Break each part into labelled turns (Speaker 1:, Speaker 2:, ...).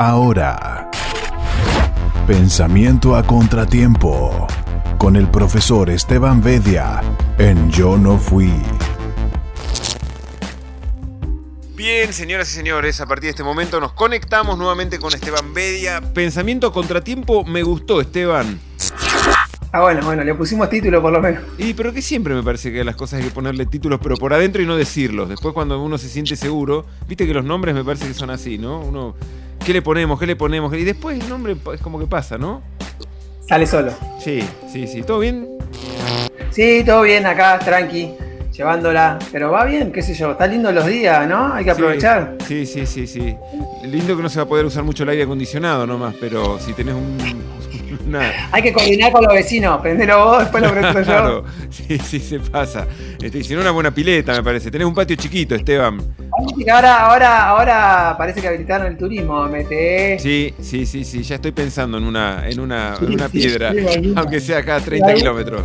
Speaker 1: Ahora, pensamiento a contratiempo con el profesor Esteban Bedia en Yo no fui.
Speaker 2: Bien, señoras y señores, a partir de este momento nos conectamos nuevamente con Esteban Bedia. Pensamiento a contratiempo, me gustó, Esteban.
Speaker 3: Ah, bueno, bueno, le pusimos título por lo menos.
Speaker 2: Y pero que siempre me parece que las cosas hay que ponerle títulos, pero por adentro y no decirlos. Después cuando uno se siente seguro, viste que los nombres me parece que son así, ¿no? Uno, ¿qué le ponemos? ¿Qué le ponemos? Y después el nombre es como que pasa, ¿no?
Speaker 3: Sale solo.
Speaker 2: Sí, sí, sí. ¿Todo bien?
Speaker 3: Sí, todo bien acá, tranqui, llevándola. Pero va bien, qué sé yo, está lindo los días, ¿no? Hay que aprovechar.
Speaker 2: Sí, sí, sí, sí. Lindo que no se va a poder usar mucho el aire acondicionado nomás, pero si tenés un,
Speaker 3: Hay que coordinar con los vecinos, prendelo vos, después lo prendo
Speaker 2: yo. Sí, sí, se pasa. Este, no, una buena pileta, me parece. Tenés un patio chiquito, Esteban.
Speaker 3: Ahora, ahora, ahora parece que habilitaron el turismo, mete.
Speaker 2: Sí, sí, sí, sí. Ya estoy pensando en una, en una, en una piedra, aunque sea acá a 30 kilómetros.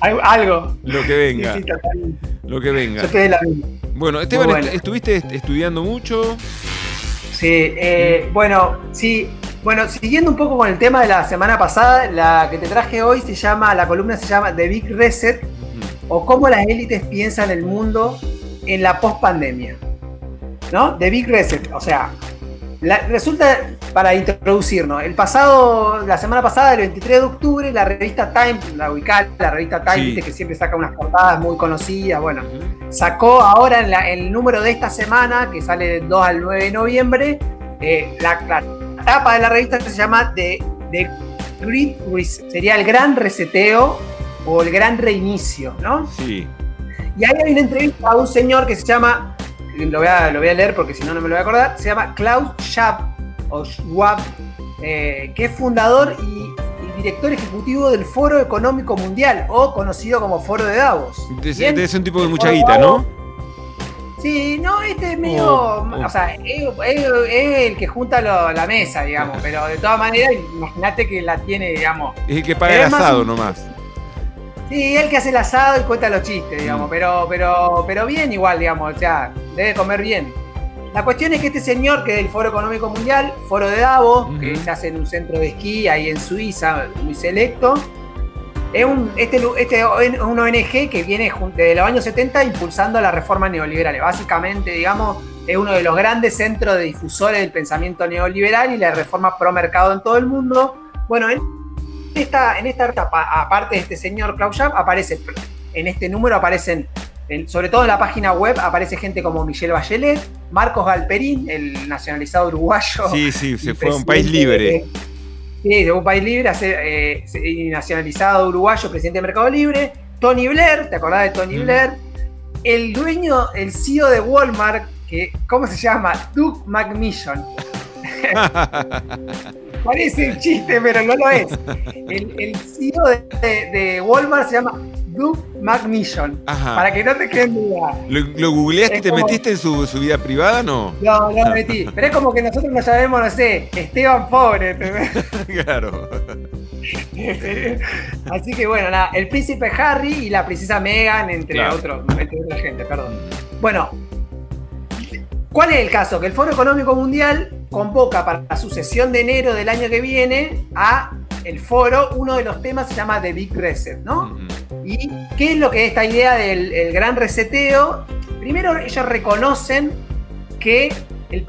Speaker 3: Algo.
Speaker 2: Lo que venga. Lo que venga. Bueno, Esteban, ¿estuviste estudiando mucho?
Speaker 3: Sí, eh, bueno, sí, bueno, siguiendo un poco con el tema de la semana pasada, la que te traje hoy se llama, la columna se llama The Big Reset o cómo las élites piensan el mundo en la post-pandemia. ¿No? The Big Reset, o sea, resulta, para introducirnos, el pasado, la semana pasada, el 23 de octubre, la revista Time, la ubicada, la revista Time, que siempre saca unas portadas muy conocidas, bueno, sacó ahora en, el número de esta semana, que sale del 2 al 9 de noviembre, eh, la, la tapa de la revista se llama The, The Great Reset. Sería el gran reseteo o el gran reinicio, ¿no?
Speaker 2: Sí.
Speaker 3: Y ahí hay una entrevista a un señor que se llama, lo voy a, lo voy a leer porque si no, no me lo voy a acordar, se llama Klaus Schwab, o Schwab eh, que es fundador y, director ejecutivo del Foro Económico Mundial, o conocido como Foro de Davos.
Speaker 2: Es, un tipo de mucha guita, ¿no?
Speaker 3: Sí, no, este es medio. Oh, oh. O sea, es, el que junta la mesa, digamos. pero de todas maneras, imagínate que la tiene, digamos.
Speaker 2: Es el que paga el asado nomás.
Speaker 3: Sí, el que hace el asado y cuenta los chistes, digamos. Mm. Pero, pero, pero bien igual, digamos. O sea, debe comer bien. La cuestión es que este señor, que es del Foro Económico Mundial, Foro de Davos, que se hace en un centro de esquí ahí en Suiza, muy selecto es un, este, este un ONG que viene desde los años 70 impulsando la reforma neoliberal. Básicamente, digamos, es uno de los grandes centros de difusores del pensamiento neoliberal y la reforma pro mercado en todo el mundo. Bueno, en esta, en esta aparte de este señor Klaus Schwab, aparece, en este número aparecen, sobre todo en la página web, aparece gente como Michelle Bachelet, Marcos Galperín, el nacionalizado uruguayo.
Speaker 2: Sí, sí, se fue a un país libre.
Speaker 3: Sí, de un país libre, eh, nacionalizado uruguayo, presidente de Mercado Libre. Tony Blair, ¿te acordás de Tony Blair? El dueño, el CEO de Walmart, que, ¿cómo se llama? Doug McMillan. Parece un chiste, pero no lo es. El, CEO de Walmart se llama Doug McMillan. Para que no te queden duda.
Speaker 2: ¿Lo, googleaste y te metiste en su, vida privada no?
Speaker 3: No, no me metí. Pero es como que nosotros no sabemos, no sé, Esteban Pobre.
Speaker 2: claro.
Speaker 3: Así que bueno, nada, el príncipe Harry y la princesa Meghan, entre otros, entre otra gente, perdón. Bueno, ¿cuál es el caso? Que el Foro Económico Mundial convoca para su sesión de enero del año que viene a el foro, uno de los temas se llama The Big Reset, ¿no? ¿Y qué es lo que es esta idea del gran reseteo? Primero, ellos reconocen que el,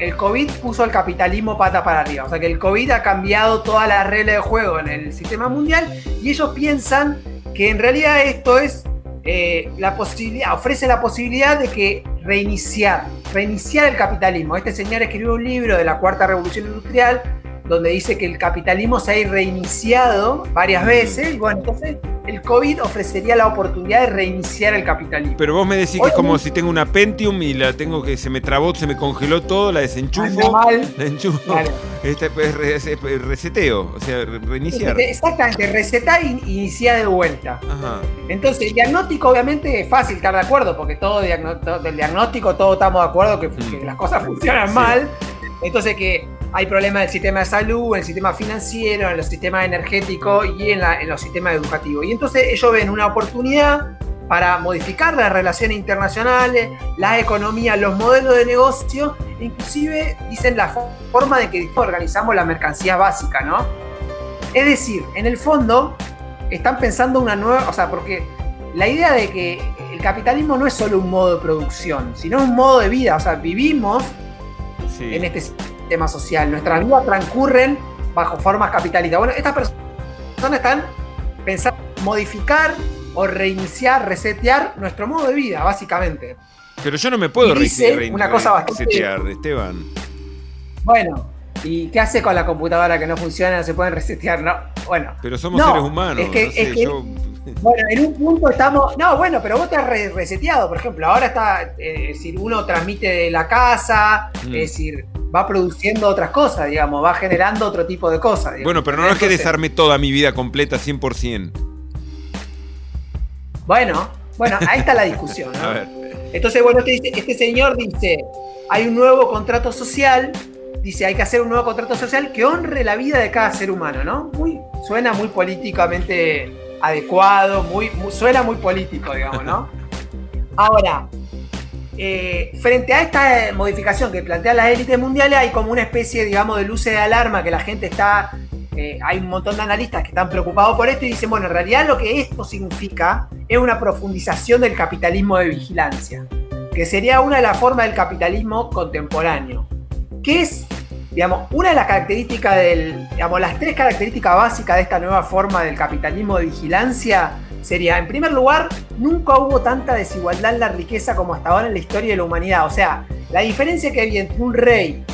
Speaker 3: el, COVID puso al capitalismo pata para arriba. O sea que el COVID ha cambiado toda la regla de juego en el sistema mundial y ellos piensan que en realidad esto es eh, la posibilidad, ofrece la posibilidad de que reiniciar, reiniciar el capitalismo. Este señor escribió un libro de la cuarta revolución industrial donde dice que el capitalismo se ha reiniciado varias veces y bueno, entonces el COVID ofrecería la oportunidad de reiniciar el capitalismo.
Speaker 2: Pero vos me decís que es como si tengo una Pentium y la tengo que se me trabó, se me congeló todo, la desenchufo, la enchufo, este, pues, reseteo, o sea, reiniciar.
Speaker 3: Exactamente, resetar e iniciar de vuelta. Ajá. Entonces, el diagnóstico obviamente es fácil estar de acuerdo, porque todo, del diagnóstico todos estamos de acuerdo que, mm. las cosas funcionan mal. Entonces que hay problemas en el sistema de salud, en el sistema financiero, en los sistemas energéticos y en, los sistemas educativos. Y entonces ellos ven una oportunidad para modificar las relaciones internacionales, las economías, los modelos de negocio, inclusive dicen la forma de que organizamos la mercancía básica, ¿no? Es decir, en el fondo están pensando una nueva, o sea, porque la idea de que el capitalismo no es solo un modo de producción, sino un modo de vida, o sea, vivimos en este sistema social, nuestras vidas transcurren bajo formas capitalistas. Bueno, estas personas están pensando en modificar o reiniciar, resetear nuestro modo de vida, básicamente.
Speaker 2: Pero yo no me puedo
Speaker 3: reiniciar, una cosa
Speaker 2: bastante... resetear, Esteban.
Speaker 3: Bueno, ¿y qué hace con la computadora que no funciona? No se pueden resetear, ¿no? Bueno.
Speaker 2: Pero somos seres humanos. Es que,
Speaker 3: Bueno, en un punto estamos. No, bueno, pero vos te has reseteado, por ejemplo. Ahora está. Eh, es decir, uno transmite de la casa, mm. es decir, va produciendo otras cosas, digamos, va generando otro tipo de cosas.
Speaker 2: Bueno, pero no es que desarme toda mi vida completa 100%.
Speaker 3: Bueno, bueno, ahí está la discusión. Entonces, bueno, este, este, señor dice, hay un nuevo contrato social, dice, hay que hacer un nuevo contrato social que honre la vida de cada ser humano, ¿no? Muy, suena muy políticamente adecuado, muy, suena muy político, digamos, ¿no? Ahora, eh, frente a esta modificación que plantean las élites mundiales, hay como una especie, digamos, de luces de alarma que la gente está eh, hay un montón de analistas que están preocupados por esto y dicen, bueno, en realidad lo que esto significa es una profundización del capitalismo de vigilancia, que sería una de las formas del capitalismo contemporáneo, que es, digamos, una de las características del, digamos, las tres características básicas de esta nueva forma del capitalismo de vigilancia sería, en primer lugar, nunca hubo tanta desigualdad en la riqueza como hasta ahora en la historia de la humanidad. O sea, la diferencia que hay entre un rey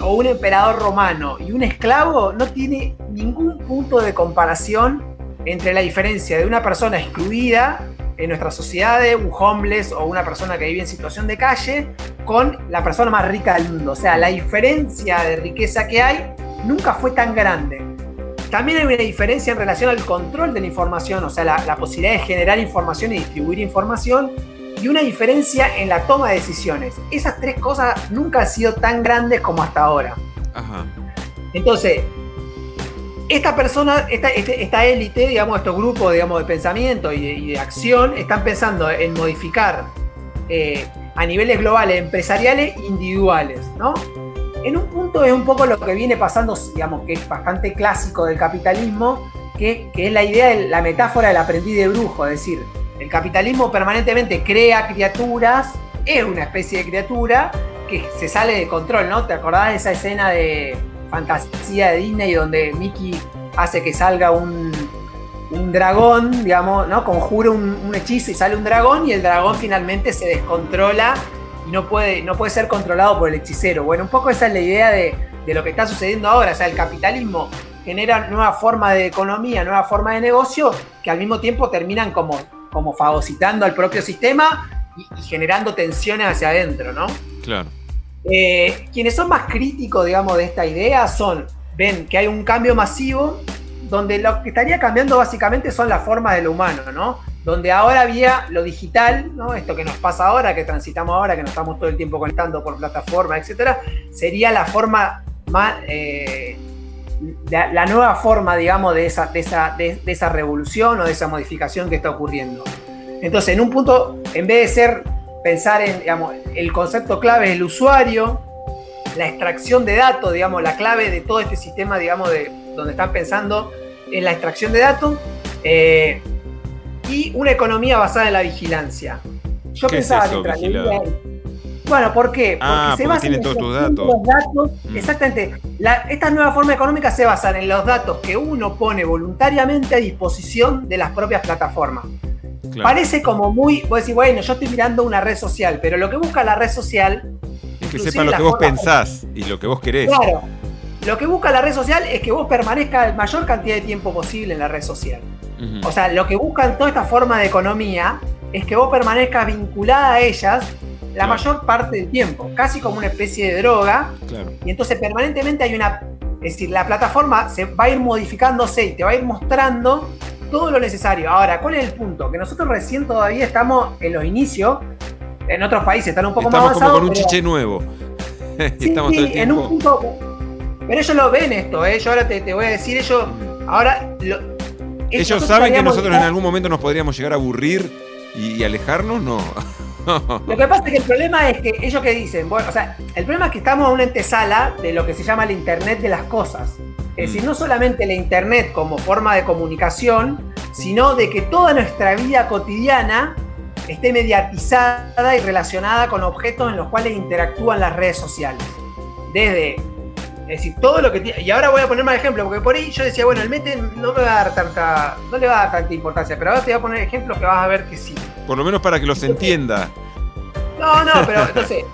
Speaker 3: o un emperador romano y un esclavo no tiene ningún punto de comparación entre la diferencia de una persona excluida en nuestra sociedad, un homeless o una persona que vive en situación de calle, con la persona más rica del mundo. O sea, la diferencia de riqueza que hay nunca fue tan grande. También hay una diferencia en relación al control de la información, o sea, la, la posibilidad de generar información y distribuir información y una diferencia en la toma de decisiones. Esas tres cosas nunca han sido tan grandes como hasta ahora. Entonces, esta persona, esta, este, esta élite, digamos, estos grupos digamos, de pensamiento y de, acción, están pensando en modificar eh, a niveles globales, empresariales, individuales, ¿no? En un punto es un poco lo que viene pasando, digamos, que es bastante clásico del capitalismo, que, que es la idea de la metáfora del aprendiz de brujo, es decir, el capitalismo permanentemente crea criaturas, es una especie de criatura que se sale de control, ¿no? ¿Te acordás de esa escena de fantasía de Disney donde Mickey hace que salga un, dragón, digamos, ¿no? Conjura un, hechizo y sale un dragón y el dragón finalmente se descontrola y no puede, no puede ser controlado por el hechicero. Bueno, un poco esa es la idea de, de lo que está sucediendo ahora. O sea, el capitalismo genera nueva forma de economía, nueva forma de negocio, que al mismo tiempo terminan como como fagocitando al propio sistema y, generando tensiones hacia adentro, ¿no?
Speaker 2: Claro.
Speaker 3: Eh, quienes son más críticos, digamos, de esta idea son, ven que hay un cambio masivo donde lo que estaría cambiando básicamente son las formas de lo humano, ¿no? Donde ahora había lo digital, ¿no? Esto que nos pasa ahora, que transitamos ahora, que nos estamos todo el tiempo conectando por plataformas, etcétera, sería la forma más, eh, la, nueva forma, digamos, de esa, de, esa, de, esa revolución o de esa modificación que está ocurriendo. Entonces, en un punto, en vez de ser pensar en, digamos, el concepto clave es el usuario, la extracción de datos, digamos, la clave de todo este sistema, digamos, de donde están pensando en la extracción de datos, eh, y una economía basada en la vigilancia.
Speaker 2: Yo pensaba que
Speaker 3: bueno, ¿por qué?
Speaker 2: Porque ah, se basan en todos tus datos.
Speaker 3: datos mm. Exactamente. esta nueva forma económica se basa en los datos que uno pone voluntariamente a disposición de las propias plataformas. Parece como muy, vos decís, bueno, yo estoy mirando una red social, pero lo que busca la red social...
Speaker 2: Es que sepa lo que vos pensás y lo que vos querés.
Speaker 3: Claro. Lo que busca la red social es que vos permanezcas la mayor cantidad de tiempo posible en la red social. O sea, lo que buscan toda esta forma de economía es que vos permanezcas vinculada a ellas la mayor parte del tiempo, casi como una especie de droga. Y entonces permanentemente hay una... Es decir, la plataforma se va a ir modificándose y te va a ir mostrando todo lo necesario. Ahora, ¿cuál es el punto? Que nosotros recién todavía estamos en los inicios. En otros países están un poco
Speaker 2: más
Speaker 3: avanzados.
Speaker 2: Estamos como con un chiche nuevo.
Speaker 3: estamos todo el tiempo. en un punto... Pero ellos lo ven esto, ¿eh? Yo ahora te, voy a decir, ellos... Ahora...
Speaker 2: ellos saben que nosotros en algún momento nos podríamos llegar a aburrir y, alejarnos, no.
Speaker 3: Lo que pasa es que el problema es que ellos que dicen, bueno, o sea, el problema es que estamos en una antesala de lo que se llama el Internet de las cosas. Es decir, mm. no solamente la Internet como forma de comunicación, sino de que toda nuestra vida cotidiana esté mediatizada y relacionada con objetos en los cuales interactúan las redes sociales. Desde, es decir, todo lo que tiene. Y ahora voy a poner más ejemplos, porque por ahí yo decía, bueno, el Mete no me va a dar tanta. no le va a dar tanta importancia, pero ahora te voy a poner ejemplos que vas a ver que sí.
Speaker 2: Por lo menos para que los entienda.
Speaker 3: No, no, pero entonces,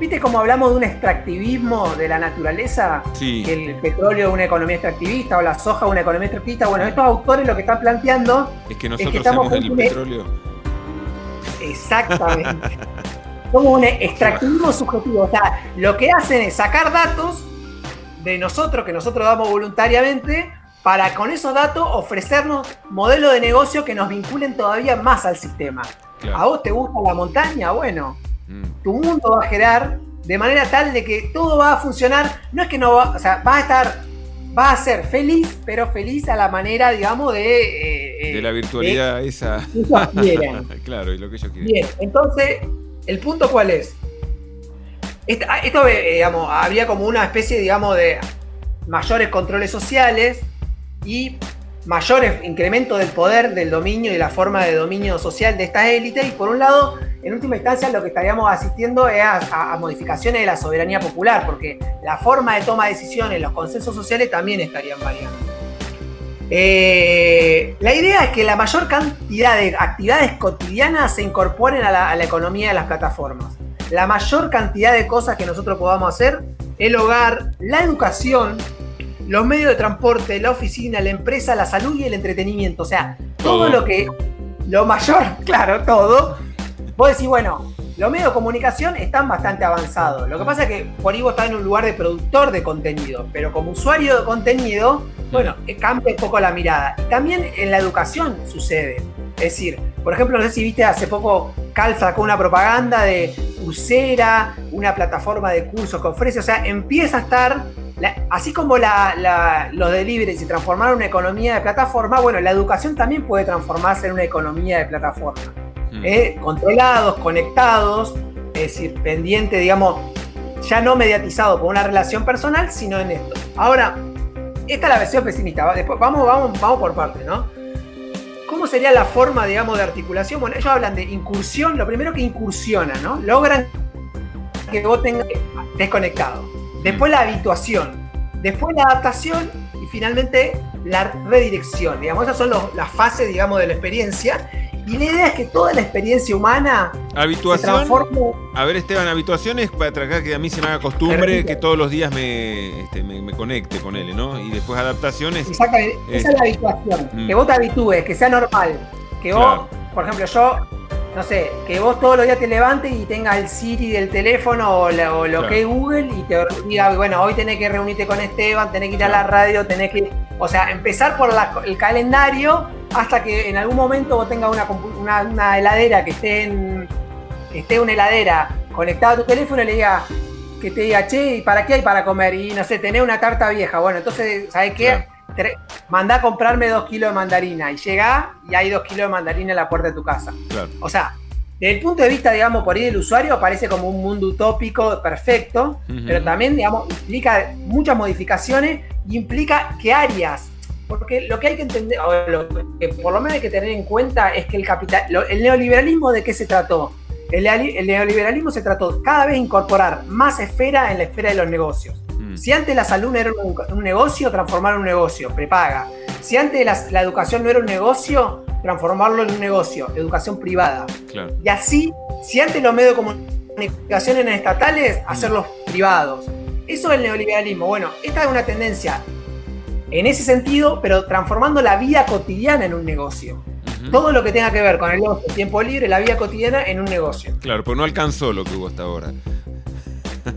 Speaker 3: ¿viste cómo hablamos de un extractivismo de la naturaleza?
Speaker 2: Sí.
Speaker 3: Que el petróleo es una economía extractivista o la soja es una economía extractivista. Bueno, estos autores lo que están planteando
Speaker 2: es que nosotros somos el petróleo.
Speaker 3: Exactamente. Como un extractivismo subjetivo. O sea, lo que hacen es sacar datos de nosotros, que nosotros damos voluntariamente, para con esos datos ofrecernos modelos de negocio que nos vinculen todavía más al sistema. ¿A vos te gusta la montaña? Bueno, mm. tu mundo va a girar de manera tal de que todo va a funcionar. No es que no va, o sea, va a estar, va a ser feliz, pero feliz a la manera, digamos, de
Speaker 2: de la virtualidad esa. claro, y lo que ellos quieren.
Speaker 3: Bien, entonces, ¿el punto cuál es? Ah, esto, eh, digamos, había como una especie, digamos, de mayores controles sociales y mayores incremento del poder, del dominio y la forma de dominio social de esta élite. Y por un lado, en última instancia, lo que estaríamos asistiendo es a, a, modificaciones de la soberanía popular, porque la forma de toma de decisiones, los consensos sociales también estarían variando. Eh, la idea es que la mayor cantidad de actividades cotidianas se incorporen a la, economía de las plataformas. La mayor cantidad de cosas que nosotros podamos hacer, el hogar, la educación, los medios de transporte, la oficina, la empresa, la salud y el entretenimiento. O sea, todo, todo lo que, lo mayor, claro, todo. Vos decís, bueno, los medios de comunicación están bastante avanzados. Lo que pasa es que por ahí vos estás en un lugar de productor de contenido, pero como usuario de contenido, bueno, cambia un poco la mirada. Y también en la educación sucede. Es decir, por ejemplo, no sé si viste hace poco Cal sacó una propaganda de Usera, una plataforma de cursos que ofrece. O sea, empieza a estar, así como los deliveries se transformaron en una economía de plataforma, bueno, la educación también puede transformarse en una economía de plataforma. Mm. ¿eh? controlados, conectados, es decir, pendiente, digamos, ya no mediatizado por una relación personal, sino en esto. Ahora, esta es la versión pesimista, después vamos, vamos, vamos por partes, ¿no? ¿Cómo sería la forma, digamos, de articulación? Bueno, ellos hablan de incursión, lo primero que incursiona, ¿no? Logran que vos tengas desconectado. Después la habituación, después la adaptación y finalmente la redirección. Digamos, esas son las fases, digamos, de la experiencia. Y la idea es que toda la experiencia humana
Speaker 2: habituación, A ver, Esteban, habituaciones para tratar que a mí se me haga costumbre que todos los días me, este, me, conecte con él, ¿no? Y después adaptaciones.
Speaker 3: Exactamente, esa es la habituación. Mm. Que vos te habitúes, que sea normal. Que vos, por ejemplo, yo, no sé, que vos todos los días te levantes y tengas el Siri del teléfono o, lo que es Google y te diga, bueno, hoy tenés que reunirte con Esteban, tenés que ir a la radio, tenés que. O sea, empezar por el calendario hasta que en algún momento vos tengas una, heladera que esté en que esté una heladera conectada a tu teléfono y le diga que te diga, che, ¿y para qué hay para comer? Y no sé, tenés una tarta vieja. Bueno, entonces, ¿sabes qué? Mandá a comprarme dos kilos de mandarina y llega y hay dos kilos de mandarina en la puerta de tu casa. O sea, desde el punto de vista, digamos, por ahí del usuario parece como un mundo utópico perfecto, pero también, digamos, implica muchas modificaciones y implica que áreas porque lo que hay que entender, o lo que por lo menos hay que tener en cuenta es que el capital, el neoliberalismo de qué se trató. El, neoliberalismo se trató cada vez incorporar más esfera en la esfera de los negocios. Mm. Si antes la salud no era un, negocio, transformar un negocio, prepaga. Si antes la, educación no era un negocio, transformarlo en un negocio, educación privada. Y así, si antes los medios de comunicación eran estatales, hacerlos privados. Eso es el neoliberalismo. Bueno, esta es una tendencia en ese sentido, pero transformando la vida cotidiana en un negocio. Todo lo que tenga que ver con el tiempo libre, la vida cotidiana en un negocio.
Speaker 2: Claro, pues no alcanzó lo que hubo hasta ahora.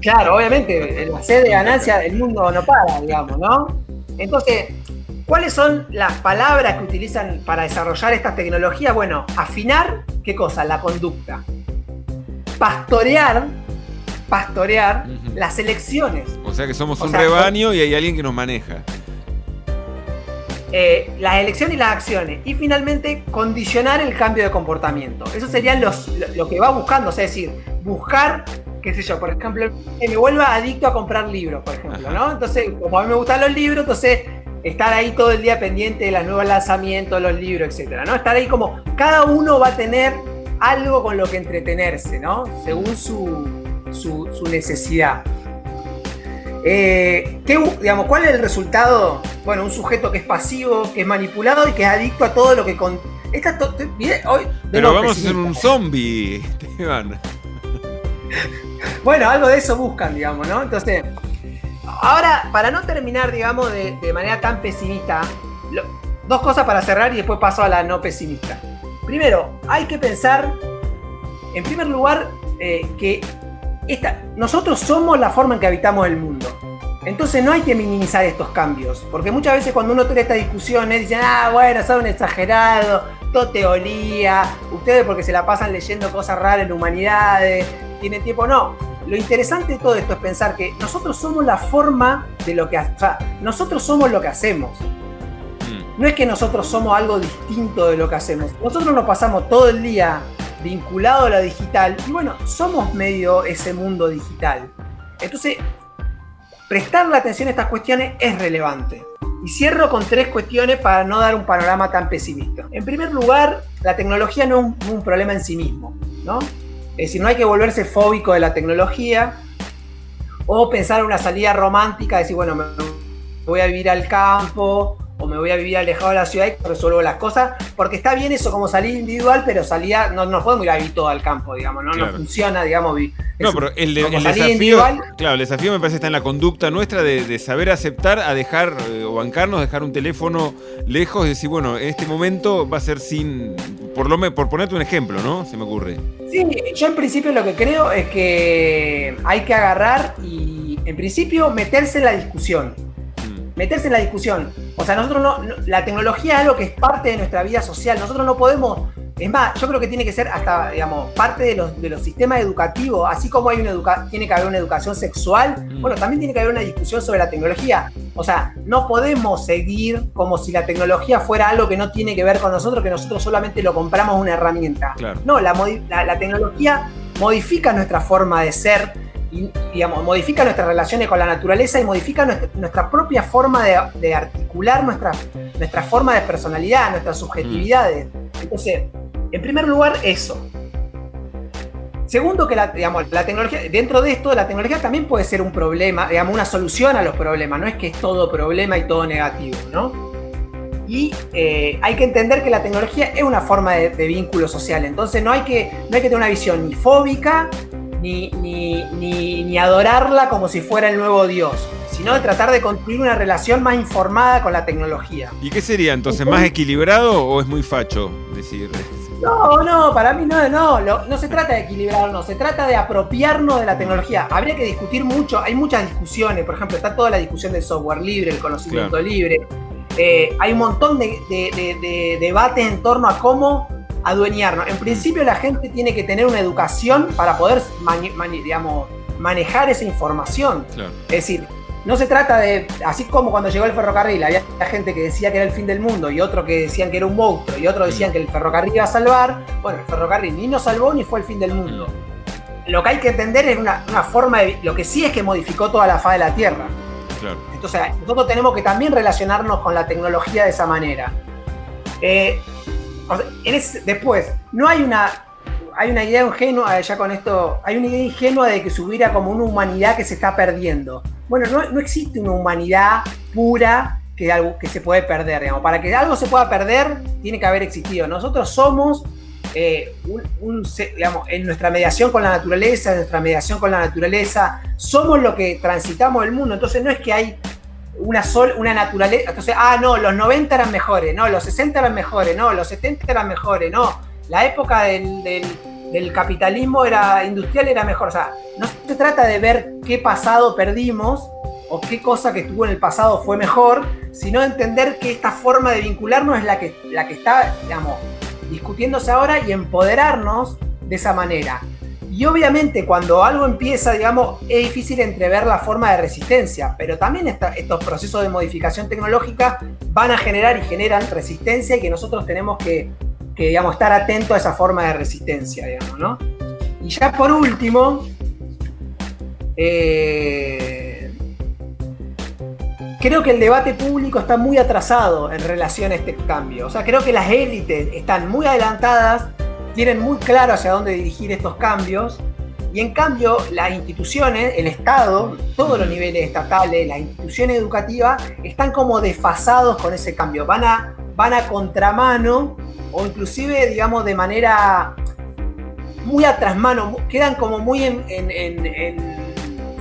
Speaker 3: Claro, obviamente, la sede de ganancia del mundo no para, digamos, ¿no? Entonces, ¿cuáles son las palabras que utilizan para desarrollar estas tecnologías? Bueno, afinar, ¿qué cosa? La conducta. Pastorear, pastorear las elecciones.
Speaker 2: O sea que somos un rebaño y hay alguien que nos maneja.
Speaker 3: eh, las elecciones y las acciones. Y finalmente, condicionar el cambio de comportamiento. Eso serían los, lo, que va buscando, es decir, buscar, qué sé yo, por ejemplo, que me vuelva adicto a comprar libros, por ejemplo, ¿no? Entonces, como a mí me gustan los libros, entonces estar ahí todo el día pendiente de los nuevos lanzamientos, los libros, etcétera, ¿no? Estar ahí como cada uno va a tener algo con lo que entretenerse, ¿no? Según su, su, necesidad. Eh, digamos, ¿Cuál es el resultado? Bueno, un sujeto que es pasivo, que es manipulado y que es adicto a todo lo que... Con... Esta
Speaker 2: hoy, Pero vamos a ser un zombie, Esteban.
Speaker 3: bueno, algo de eso buscan, digamos, ¿no? Entonces, ahora, para no terminar, digamos, de, manera tan pesimista, dos cosas para cerrar y después paso a la no pesimista. Primero, hay que pensar, en primer lugar, eh, que esta, nosotros somos la forma en que habitamos el mundo. Entonces no hay que minimizar estos cambios, porque muchas veces cuando uno tiene estas discusiones dicen, ah, bueno, son exagerado, todo teoría, ustedes porque se la pasan leyendo cosas raras en humanidades, tienen tiempo, no. Lo interesante de todo esto es pensar que nosotros somos la forma de lo que, o sea, nosotros somos lo que hacemos. Mm. No es que nosotros somos algo distinto de lo que hacemos. Nosotros nos pasamos todo el día vinculado a lo digital y bueno, somos medio ese mundo digital. Entonces, prestarle atención a estas cuestiones es relevante. Y cierro con tres cuestiones para no dar un panorama tan pesimista. En primer lugar, la tecnología no es un, problema en sí mismo, ¿no? Es decir, no hay que volverse fóbico de la tecnología o pensar en una salida romántica, decir, bueno, me voy a vivir al campo o me voy a vivir alejado de la ciudad y resuelvo las cosas, porque está bien eso como salida individual, pero salida, no nos podemos ir a vivir todo al campo, digamos, no, funciona, digamos.
Speaker 2: No, pero el, desafío, claro, el desafío me parece está en la conducta nuestra de, saber aceptar a dejar eh, o bancarnos, dejar un teléfono lejos y decir, bueno, en este momento va a ser sin, por, lo, por ponerte un ejemplo, ¿no? Se me ocurre.
Speaker 3: Sí, yo en principio lo que creo es que hay que agarrar y en principio meterse en la discusión meterse en la discusión. O sea, nosotros no, la tecnología es algo que es parte de nuestra vida social. Nosotros no podemos, es más, yo creo que tiene que ser hasta, digamos, parte de los, de los sistemas educativos, así como hay una educa tiene que haber una educación sexual, mm. bueno, también tiene que haber una discusión sobre la tecnología. O sea, no podemos seguir como si la tecnología fuera algo que no tiene que ver con nosotros, que nosotros solamente lo compramos una herramienta. No, la, la, la tecnología modifica nuestra forma de ser, y digamos, modifica nuestras relaciones con la naturaleza y modifica nuestra, propia forma de, articular nuestra, nuestra forma de personalidad, nuestras subjetividades. Entonces, en primer lugar, eso. Segundo, que la, digamos, la tecnología, dentro de esto, la tecnología también puede ser un problema, digamos, una solución a los problemas, no es que es todo problema y todo negativo, ¿no? Y eh, hay que entender que la tecnología es una forma de, vínculo social, entonces no hay, que, no hay que tener una visión ni fóbica ni, ni, ni, adorarla como si fuera el nuevo Dios, sino de tratar de construir una relación más informada con la tecnología.
Speaker 2: ¿Y qué sería entonces? ¿Más equilibrado o es muy facho decir?
Speaker 3: No, no, para mí no, no, no se trata de equilibrarnos, se trata de apropiarnos de la tecnología. Habría que discutir mucho, hay muchas discusiones, por ejemplo, está toda la discusión del software libre, el conocimiento libre. Eh, hay un montón de, de, de debates en torno a cómo adueñarnos. En principio la gente tiene que tener una educación para poder digamos, manejar esa información. Es decir, no se trata de, así como cuando llegó el ferrocarril, había gente que decía que era el fin del mundo y otro que decían que era un monstruo y otro decían que el ferrocarril iba a salvar. Bueno, el ferrocarril ni nos salvó ni fue el fin del mundo. Lo que hay que entender es una, forma de... Lo que sí es que modificó toda la faz de la Tierra. Entonces, nosotros tenemos que también relacionarnos con la tecnología de esa manera. Eh, después, no hay una, hay una idea ingenua, ya con esto, hay una idea ingenua de que se hubiera como una humanidad que se está perdiendo. Bueno, no, existe una humanidad pura que, algo, que se puede perder, digamos. Para que algo se pueda perder, tiene que haber existido. Nosotros somos eh, digamos, en nuestra mediación con la naturaleza, en nuestra mediación con la naturaleza, somos lo que transitamos el mundo. Entonces no es que hay una, sol, una naturaleza. Entonces, ah, no, los 90 eran mejores, no, los 60 eran mejores, no, los 70 eran mejores, no. La época del, del, capitalismo era, industrial era mejor. O sea, no se trata de ver qué pasado perdimos o qué cosa que estuvo en el pasado fue mejor, sino de entender que esta forma de vincularnos es la que, la que está, digamos, discutiéndose ahora y empoderarnos de esa manera. Y obviamente cuando algo empieza, digamos, es difícil entrever la forma de resistencia, pero también estos procesos de modificación tecnológica van a generar y generan resistencia y que nosotros tenemos que, digamos, estar atentos a esa forma de resistencia. Y ya por último, eh, creo que el debate público está muy atrasado en relación a este cambio. O sea, creo que las élites están muy adelantadas tienen muy claro hacia dónde dirigir estos cambios. Y en cambio las instituciones, el Estado, todos los niveles estatales, las instituciones educativas están como desfasados con ese cambio, van a, van a contramano o inclusive digamos de manera muy atrás mano, quedan como muy en,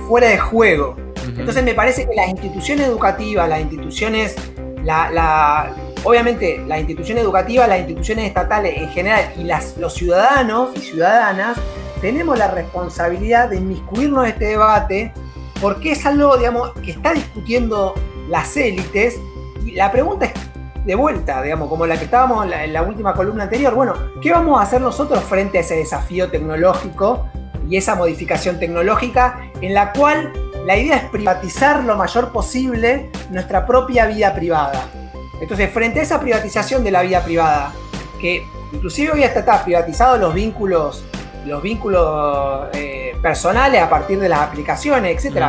Speaker 3: fuera de juego. Entonces me parece que las instituciones educativas, las instituciones, la obviamente las instituciones educativas, las instituciones estatales en general y las, los ciudadanos y ciudadanas tenemos la responsabilidad de inmiscuirnos en este debate porque es algo, que está discutiendo las élites y la pregunta es de vuelta, digamos, como la que estábamos en la, en la última columna anterior, bueno, ¿qué vamos a hacer nosotros frente a ese desafío tecnológico y esa modificación tecnológica en la cual la idea es privatizar lo mayor posible nuestra propia vida privada? Entonces, frente a esa privatización de la vida privada, que inclusive hoy está, privatizado los vínculos, los vínculos eh, personales a partir de las aplicaciones, etc.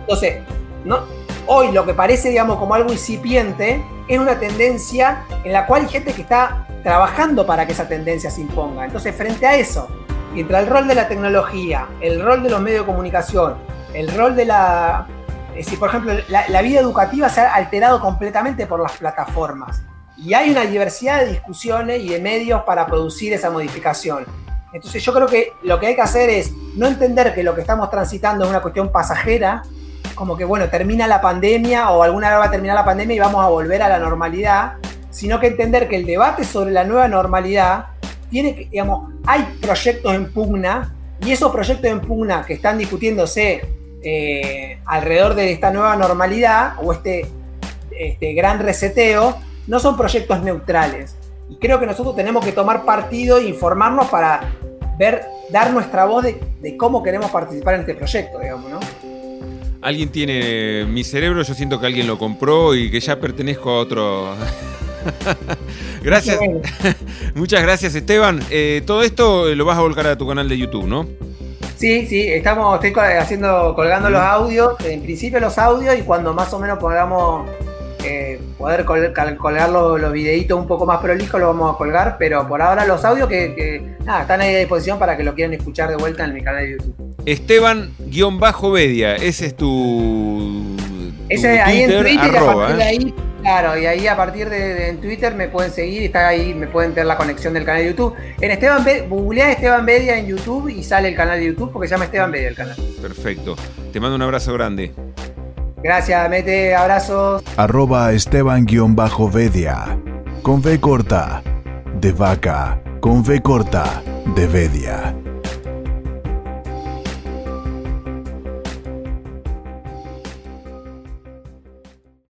Speaker 3: Entonces, no, hoy lo que parece, digamos, como algo incipiente, es una tendencia en la cual hay gente que está trabajando para que esa tendencia se imponga. Entonces, frente a eso, entre el rol de la tecnología, el rol de los medios de comunicación, el rol de la es decir, por ejemplo, la, vida educativa se ha alterado completamente por las plataformas. Y hay una diversidad de discusiones y de medios para producir esa modificación. Entonces yo creo que lo que hay que hacer es no entender que lo que estamos transitando es una cuestión pasajera, como que bueno, termina la pandemia o alguna vez va a terminar la pandemia y vamos a volver a la normalidad, sino que entender que el debate sobre la nueva normalidad tiene que, digamos, hay proyectos en pugna y esos proyectos en pugna que están discutiéndose eh, alrededor de esta nueva normalidad o este, este gran reseteo, no son proyectos neutrales. Y creo que nosotros tenemos que tomar partido e informarnos para ver, dar nuestra voz de, cómo queremos participar en este proyecto, digamos, ¿no?
Speaker 2: Alguien tiene mi cerebro, yo siento que alguien lo compró y que ya pertenezco a otro. gracias. Muchas gracias, Esteban. Eh, todo esto lo vas a volcar a tu canal de YouTube, ¿no?
Speaker 3: Sí, sí, estamos, estoy haciendo, colgando los audios, en principio los audios y cuando más o menos podamos eh, poder colgar los, videitos un poco más prolijos, los vamos a colgar, pero por ahora los audios que, están ahí a disposición para que lo quieran escuchar de vuelta en mi canal de YouTube.
Speaker 2: Esteban-Bedia, ese es tu,
Speaker 3: ese ahí en Twitter, arroba, de ¿eh? ahí Claro, y ahí a partir de, en Twitter me pueden seguir, está ahí, me pueden tener la conexión del canal de YouTube. En Esteban Be Esteban Bedia en YouTube y sale el canal de YouTube porque se llama Esteban Bedia el canal.
Speaker 2: Perfecto. Te mando un abrazo grande.
Speaker 3: Gracias, Mete, abrazos.
Speaker 1: Arroba Esteban-Bedia. Con V corta. De vaca. Con V corta. De Bedia.